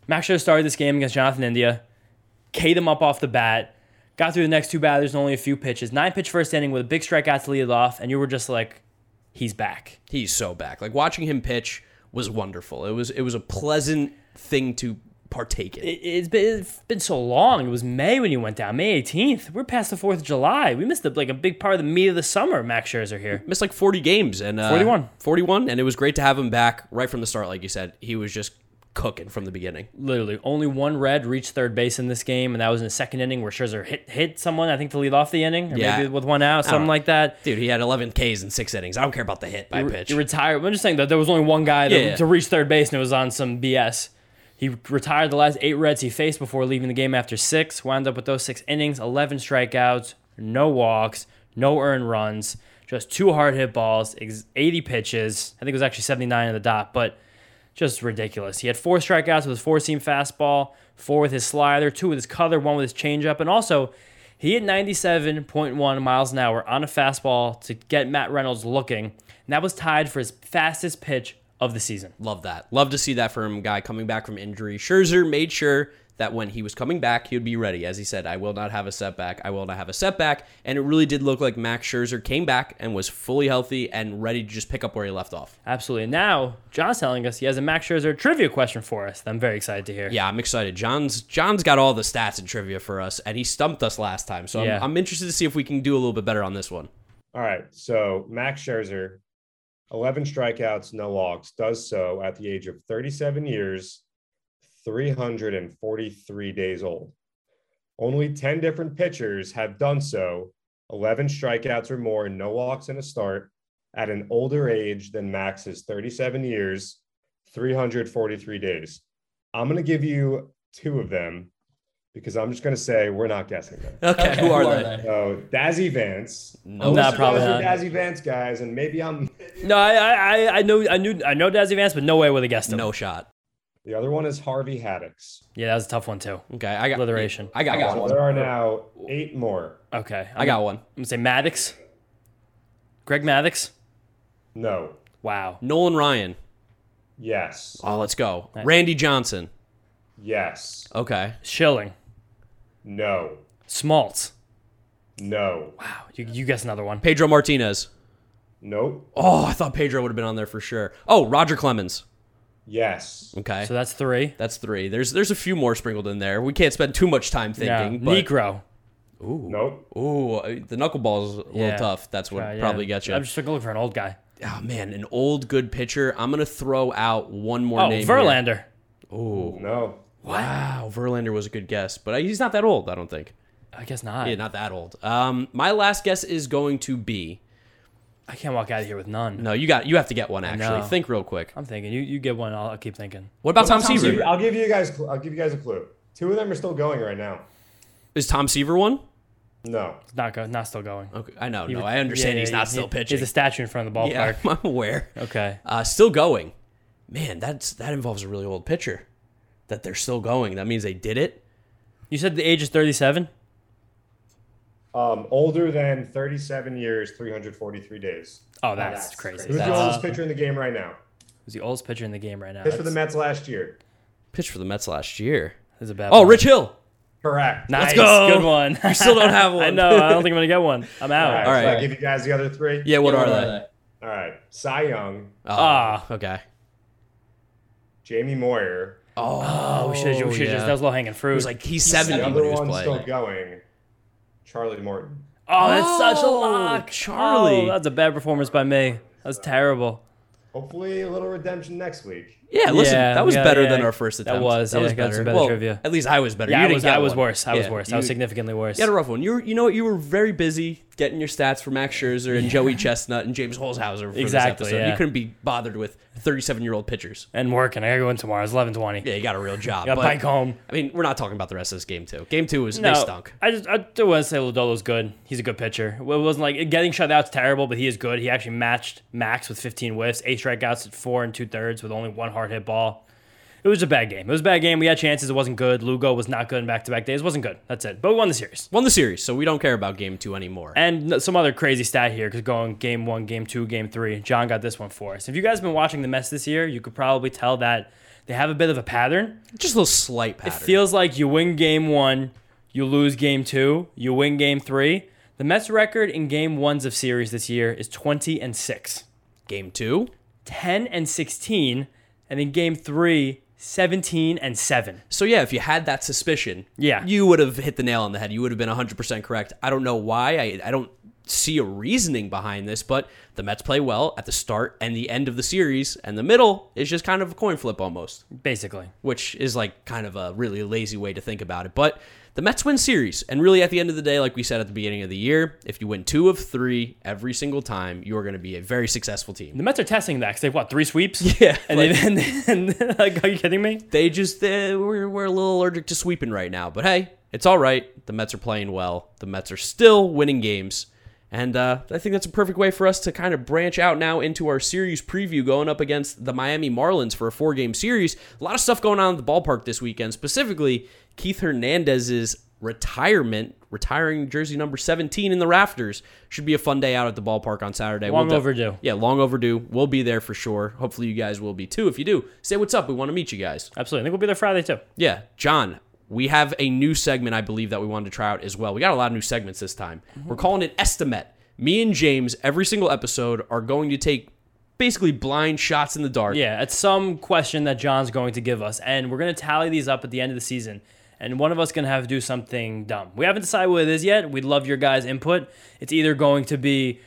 Max Scherzer started this game against Jonathan India, K'd him up off the bat, got through the next two batters in only a few pitches. Nine pitch first inning with a big strikeout to lead it off, and you were just like, he's back. He's so back. Like watching him pitch was wonderful. It was it was a pleasant thing to partake in. It, it's, been, it's been so long. It was May when you went down, May 18th. We're past the 4th of July. We missed like a big part of the meat of the summer. Max Scherzer here. Missed like 40 games and uh, 41. 41 and it was great to have him back right from the start like you said. He was just cooking from the beginning. Literally, only one red reached third base in this game, and that was in the second inning where Scherzer hit hit someone. I think to lead off the inning, or Yeah. maybe with one out, something like that. Dude, he had 11 Ks in 6 innings. I don't care about the hit by He- pitch. He retired. I'm just saying that there was only one guy yeah. to reach third base, and it was on some BS. He retired the last eight Reds he faced before leaving the game after six. Wound up with those six innings, 11 strikeouts, no walks, no earned runs, just two hard hit balls, 80 pitches. I think it was actually 79 in the dot, but just ridiculous. He had four strikeouts with his four seam fastball, four with his slider, two with his cutter, one with his changeup, and also he hit 97.1 miles an hour on a fastball to get Matt Reynolds looking, and that was tied for his fastest pitch of the season. Love that. Love to see that from a guy coming back from injury. Scherzer made sure that when he was coming back, he would be ready. As he said, I will not have a setback. I will not have a setback. And it really did look like Max Scherzer came back and was fully healthy and ready to just pick up where he left off. Absolutely. And now John's telling us he has a Max Scherzer trivia question for us. That I'm very excited to hear. Yeah, I'm excited. John's John's got all the stats and trivia for us, and he stumped us last time. So Yeah. I'm, I'm interested to see if we can do a little bit better on this one. All right. So Max Scherzer, 11 strikeouts, no walks, does so at the age of 37 years, 343 days old. Only 10 different pitchers have done so, 11 strikeouts or more, no walks in a start, at an older age than Max's 37 years, 343 days. I'm going to give you two of them because I'm just going to say we're not guessing them. Okay, who are they? So Dazzy Vance. No, Nah, Most probably not. Dazzy Vance guys, and maybe I'm. No, I, I, I know, I knew, I know Dazzy Vance, but no way would have guessed him. No shot. The other one is Harvey Haddix. Yeah, that was a tough one too. Okay, I got Alliteration. I got, So one. there are now eight more. Okay, I got one. I'm gonna say Maddux. Greg Maddux. No. Wow. Nolan Ryan. Yes. Oh, let's go. Randy Johnson. Yes. Okay. Schilling. No. Smoltz. No. Wow, you, you guess another one. Pedro Martinez. Nope. Oh, I thought Pedro would have been on there for sure. Oh, Roger Clemens. Yes. Okay. So that's three. That's three. There's there's a few more sprinkled in there. We can't spend too much time Yeah. thinking. but, Niekro. Ooh. Nope. Ooh, uh, the knuckleball is a little Yeah. tough. That's what Uh, yeah. probably gets you. I'm just looking for an old guy. oh man, an old good pitcher. I'm gonna throw out one more Oh, name. Verlander. Here. No. Wow, Verlander was a good guess, but he's not that old. I don't think. I guess not. Yeah, not that old. Um, my last guess is going to be I can't walk out of here with none. no. You got you have to get one actually. know. Think real quick. I'm thinking. You, you get one. I'll, I'll keep thinking. What about Tom, Seaver? I'll give you guys. I'll give you guys a clue. Two of them are still going right now. Is Tom Seaver one? No. It's not go, not still going. Okay, I know. He No, was- I understand yeah, he's yeah, not he- still pitching. He's a statue in front of the ballpark. yeah, [laughs] I'm aware. Okay. Uh, still going. Man, that's that involves a really old pitcher. That they're still going. That means they did it. You said the age is 37. Um, older than 37 years, 343 days. Oh, that's, crazy. Who's That's, the uh, oldest pitcher in the game right now? who's the oldest pitcher in the game right now? Pitched for the Mets last year. Pitched for the Mets last year. that's a bad Oh, one. Rich Hill. Correct. Nice. go. Good one. [laughs] You still don't have one. I one. know. I don't think I'm gonna get one. I'm out. All right. All right. So I give you guys the other three. Yeah, what are they? All right. Cy Young, Oh, Ah. okay. Jamie Moyer. Oh, oh we should. We should yeah. just. That was low hanging fruit. It was like he's The 70 when other he was one playing. still going. Charlie Morton. oh, that's such a Oh, lock, Charlie. Oh, that's a bad performance by me. That was terrible. Hopefully, a little redemption next week. Yeah, listen, Yeah, that was yeah, better yeah. than our first That attempt. was, that yeah, was got some better well, trivia. At least I was better. Yeah, you I didn't was. get I was one. worse. I was Yeah, worse. I was you- significantly worse. You had a rough one. You were, you know what? You were very busy getting your stats for Max Scherzer and Joey Chestnut and James Holzhauser for Exactly, this episode. yeah. You couldn't be bothered with 37 year old pitchers. and working. I gotta go in tomorrow. It's 11:20. Yeah, you got a real job. [laughs] Got but, bike home. I mean, we're not talking about the rest of this game two. Game two was they stunk. I just I do want to say Lodolo's good. He's a good pitcher. It wasn't like getting shut out's terrible, but he is good. He actually matched Max with 15 whiffs, eight strikeouts at four and two thirds with only one hard hit ball. It was a bad game. It was a bad game. We had chances. It wasn't good. Lugo was not good in back to back days. It wasn't good. That's it. But we won the series. Won the series, so we don't care about game two anymore. And some other crazy stat here because going game one, game two, game three. John got this one for us. If you guys have been watching the Mets this year, you could probably tell that they have a bit of a pattern. Just a little slight pattern. It feels like you win game one, you lose game two, you win game three. The Mets record in game ones of series this year is 20 and 6, game two. 10 and 16, and in game three, 17 and 7. So yeah, if you had that suspicion, Yeah. you would have hit the nail on the head. You would have been 100% correct. I don't know why. I, I don't see a reasoning behind this, but the Mets play well at the start and the end of the series, and the middle is just kind of a coin flip almost, Basically. which is like kind of a really lazy way to think about it. But the Mets win series, and really at the end of the day, like we said at the beginning of the year, if you win two of three every single time, you are going to be a very successful team. The Mets are testing that because they've, what, three sweeps? [laughs] Yeah, And like- and, [laughs] and, like, are you kidding me? they just uh, we're, we're a little allergic to sweeping right now but hey it's all right the mets are playing well the mets are still winning games and uh, i think that's a perfect way for us to kind of branch out now into our series preview going up against the miami marlins for a four game series. A lot of stuff going on at the ballpark this weekend specifically keith hernandez's retirement retiring jersey number 17 in the rafters. Should be a fun day out at the ballpark on saturday. Long def- overdue. yeah long overdue. We'll be there for sure. Hopefully you guys will be too. If you do say what's up. We want to meet you guys. Absolutely. I think we'll be there Friday, too. yeah, John, we have a new segment I believe that we wanted to try out as well. We got a lot of new segments this time. Mm-hmm. We're calling it Estimate. Me and James, every single episode, are going to take basically blind shots in the dark. Yeah, it's some question that John's going to give us, and we're going to tally these up at the end of the season. And one of us going to have to do something dumb. We haven't decided what it is yet. We'd love your guys' input. It's either going to be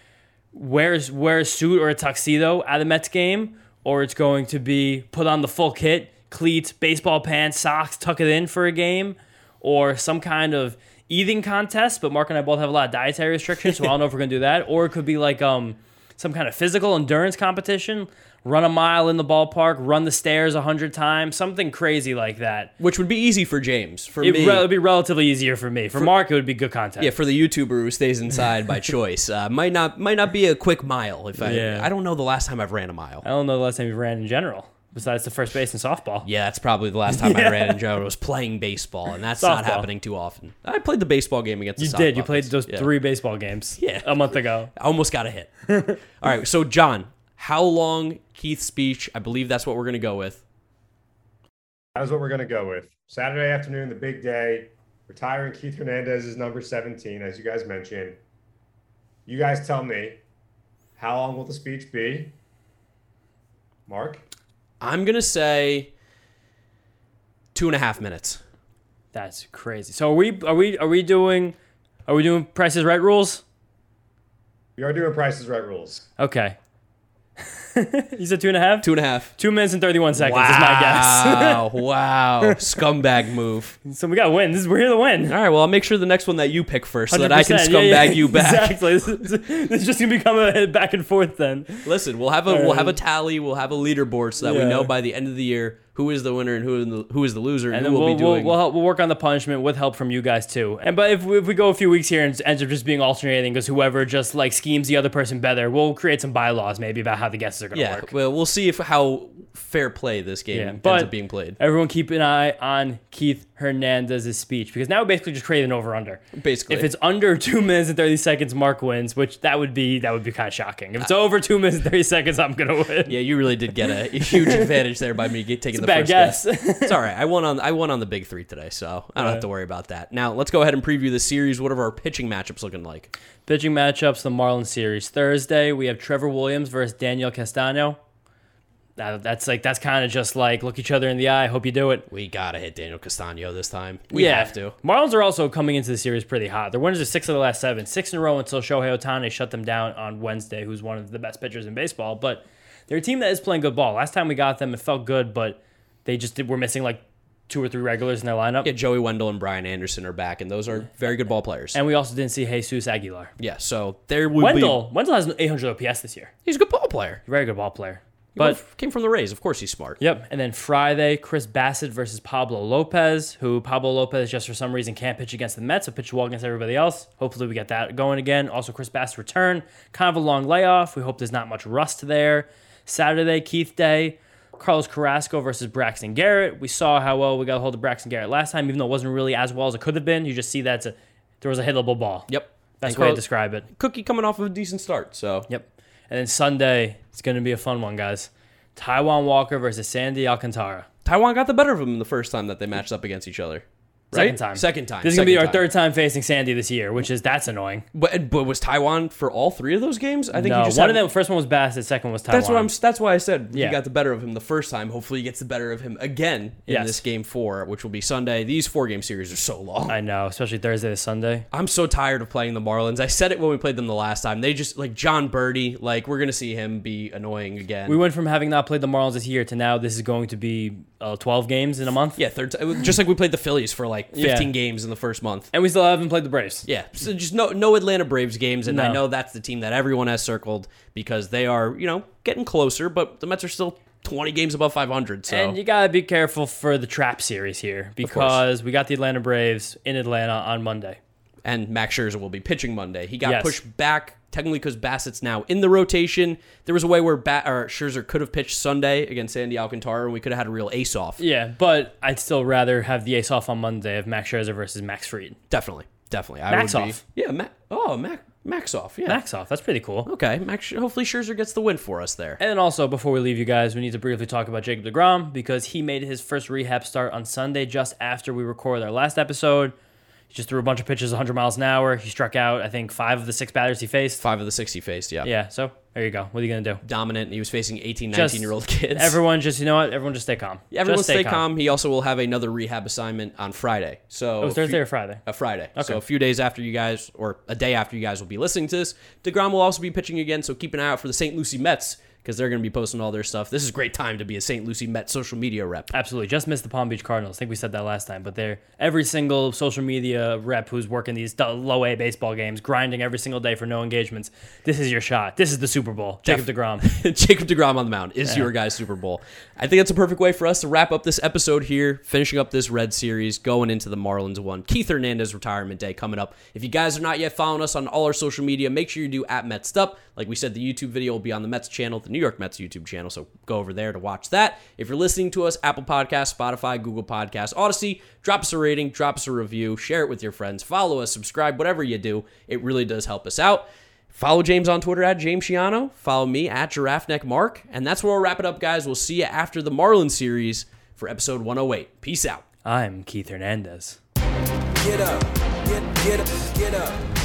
wear wear a suit or a tuxedo at a Mets game, or it's going to be put on the full kit, cleats, baseball pants, socks, tuck it in for a game, or some kind of eating contest. But Mark and I both have a lot of dietary restrictions, so I don't know if we're going to do that. Or it could be like um some kind of physical endurance competition. Run a mile in the ballpark, run the stairs a hundred times, something crazy like that. Which would be easy for James. For It me, would be relatively easier for me. For, Mark, it would be good content. yeah, for the YouTuber who stays inside by [laughs] choice, uh, might not might not be a quick mile. If I, Yeah. I don't know the last time I've ran a mile. I don't know the last time you ran in general, besides the first base in softball. Yeah, that's probably the last time I [laughs] ran in general. Was playing baseball, and that's not happening too often. I played the baseball game against. You the did. You played those Yeah. three baseball games [laughs] Yeah. a month ago. I almost got a hit. [laughs] All right, so John, how long Keith's speech? I believe that's what we're gonna go with. That is what we're going to go with. Saturday afternoon, the big day. Retiring Keith Hernandez is number 17, as you guys mentioned. You guys tell me, how long will the speech be? Mark? I'm gonna say two and a half minutes. That's crazy. So are we are we are we doing are we doing prices right rules? We are doing prices right rules. Okay. [laughs] you said two and a half? Two and a half. Two minutes and 31 seconds is my guess. Wow, [laughs] wow, scumbag move. so we got to win. This is, we're here to win. All right, well, I'll make sure the next one that you pick first so that I can scumbag Yeah, yeah, you back. [laughs] Exactly. This is, this is just gonna become a back and forth then. Listen, we'll have a we'll have a um, tally, we'll have a leaderboard so that we know by the end of the year who is the winner and who is the, who is the loser, and, And will we'll, be we'll, doing. we'll, help, we'll work on the punishment with help from you guys too. And but if we, if we go a few weeks here and ends up just being alternating because whoever just like schemes the other person better, we'll create some bylaws maybe about how the guesses are gonna yeah, work. well, we'll see if how fair play this game Yeah, ends up being played. Everyone keep an eye on Keith Hernandez's speech because now we basically just create an over under. Basically, If it's under [laughs] two minutes and thirty seconds, Mark wins, which that would be that would be kind of shocking. If it's over two minutes and thirty seconds, I'm gonna [laughs] win. yeah, you really did get a, [laughs] huge advantage there by me taking the Bad first guess. [laughs] It's all right. I won on I won on the big three today, so I don't have to worry about that. Now let's go ahead and preview the series. What are our pitching matchups looking like? Pitching matchups: the Marlins series Thursday. We have Trevor Williams versus Daniel Castano. That- That's like that's kind of just like look each other in the eye. Hope you do it. We gotta hit Daniel Castano this time. We have to. Marlins are also coming into the series pretty hot. Their winners are six of the last seven, six in a row until Shohei Ohtani shut them down on Wednesday, who's one of the best pitchers in baseball. But they're a team that is playing good ball. Last time we got them, it felt good, but they just did, were missing like two or three regulars in their lineup. Yeah, Joey Wendle and Brian Anderson are back, and those are very good ball players. And we also didn't see Jesus Aguilar. yeah, so there will Wendle, Wendle has an 800 OPS this year. He's a good ball player. Very good ball player. But But came from the Rays. Of course, he's smart. Yep. And then Friday, Chris Bassitt versus Pablo Lopez, who Pablo Lopez just for some reason can't pitch against the Mets, but pitch well against everybody else. Hopefully we get that going again. Also, Chris Bassitt return. Kind of a long layoff. We hope there's not much rust there. Saturday, Keith Day. Carlos Carrasco versus Braxton Garrett. We saw how well we got a hold of Braxton Garrett last time, even though it wasn't really as well as it could have been. You just see that a, there was a hittable ball. Yep. That's the way to describe it. Cookie coming off of a decent start. So Yep. And then Sunday, it's going to be a fun one, guys. Taijuan Walker versus Sandy Alcantara. Taijuan got the better of him the first time that they matched up against each other. Right? Second time. Second time. This is gonna be our time. third time facing Sandy this year, which is that's annoying. But but was Taijuan for all three of those games? I think no, he just one had- of them. First one was Bassitt. Second was Taijuan. That's what I'm. That's why I said Yeah. he got the better of him the first time. Hopefully, he gets the better of him again in Yes. this game four, which will be Sunday. These four game series are so long. I know, especially Thursday to Sunday. I'm so tired of playing the Marlins. I said it when we played them the last time. They just like Jon Berti. Like we're gonna see him be annoying again. We went from having not played the Marlins this year to now this is going to be uh, 12 games in a month. yeah, third. T- just like we played the Phillies for like 15 Yeah. games in the first month. And we still haven't played the Braves. Yeah, so just no no Atlanta Braves games, and I No. know that's the team that everyone has circled because they are you know getting closer, but the Mets are still 20 games above 500. So And you gotta be careful for the trap series here because we got the Atlanta Braves in Atlanta on Monday. And Max Scherzer will be pitching Monday. He got Yes. pushed back technically because Bassitt's now in the rotation. There was a way where ba- or Scherzer could have pitched Sunday against Sandy Alcantara, and we could have had a real ace off. Yeah, but I'd still rather have the ace off on Monday of Max Scherzer versus Max Fried. Definitely, definitely. I Max would be- off. Yeah, Ma- oh, Mac Max off. Yeah. Max off. That's pretty cool. Okay, Max. Hopefully Scherzer gets the win for us there. And then also, before we leave you guys, we need to briefly talk about Jacob DeGrom because he made his first rehab start on Sunday just after we recorded our last episode. He just threw a bunch of pitches 100 miles an hour. He struck out, I think, five of the six batters he faced. Five of the six he faced. Yeah. Yeah, so there you go. What are you going to do? Dominant. He was facing 18, Just 19 year old kids. Everyone just, you know what? Everyone just stay calm. Yeah, Everyone Just stay calm. He also will have another rehab assignment on Friday. So Oh, it was a few- Thursday or Friday? A Friday. Okay. So a few days after you guys, or a day after you guys will be listening to this, Degrom will also be pitching again. So keep an eye out for the St. Lucie Mets because they're going to be posting all their stuff. This is a great time to be a St. Lucie Met social media rep. Absolutely. Just missed the Palm Beach Cardinals. I think we said that last time, but they're every single social media rep who's working these low A baseball games, grinding every single day for no engagements. This is your shot. This is the Super Bowl. Jacob Def- DeGrom. [laughs] Jacob DeGrom on the mound is your guy's Super Bowl. I think that's a perfect way for us to wrap up this episode here, finishing up this Red Series, going into the Marlins one. Keith Hernandez retirement day coming up. If you guys are not yet following us on all our social media, make sure you do at Mets Up. Like we said, the YouTube video will be on the Mets channel, the New York Mets YouTube channel, so go over there to watch that. If you're listening to us, Apple Podcasts, Spotify, Google Podcasts, Audacy, drop us a rating, drop us a review, share it with your friends, follow us, subscribe, whatever you do. It really does help us out. Follow James on Twitter at James Shiano. Follow me at Giraffe Neck Mark. And that's where we'll wrap it up, guys. We'll see you after the Marlins series for episode 108. Peace out. I'm Keith Hernandez. get up, get, get up, get up.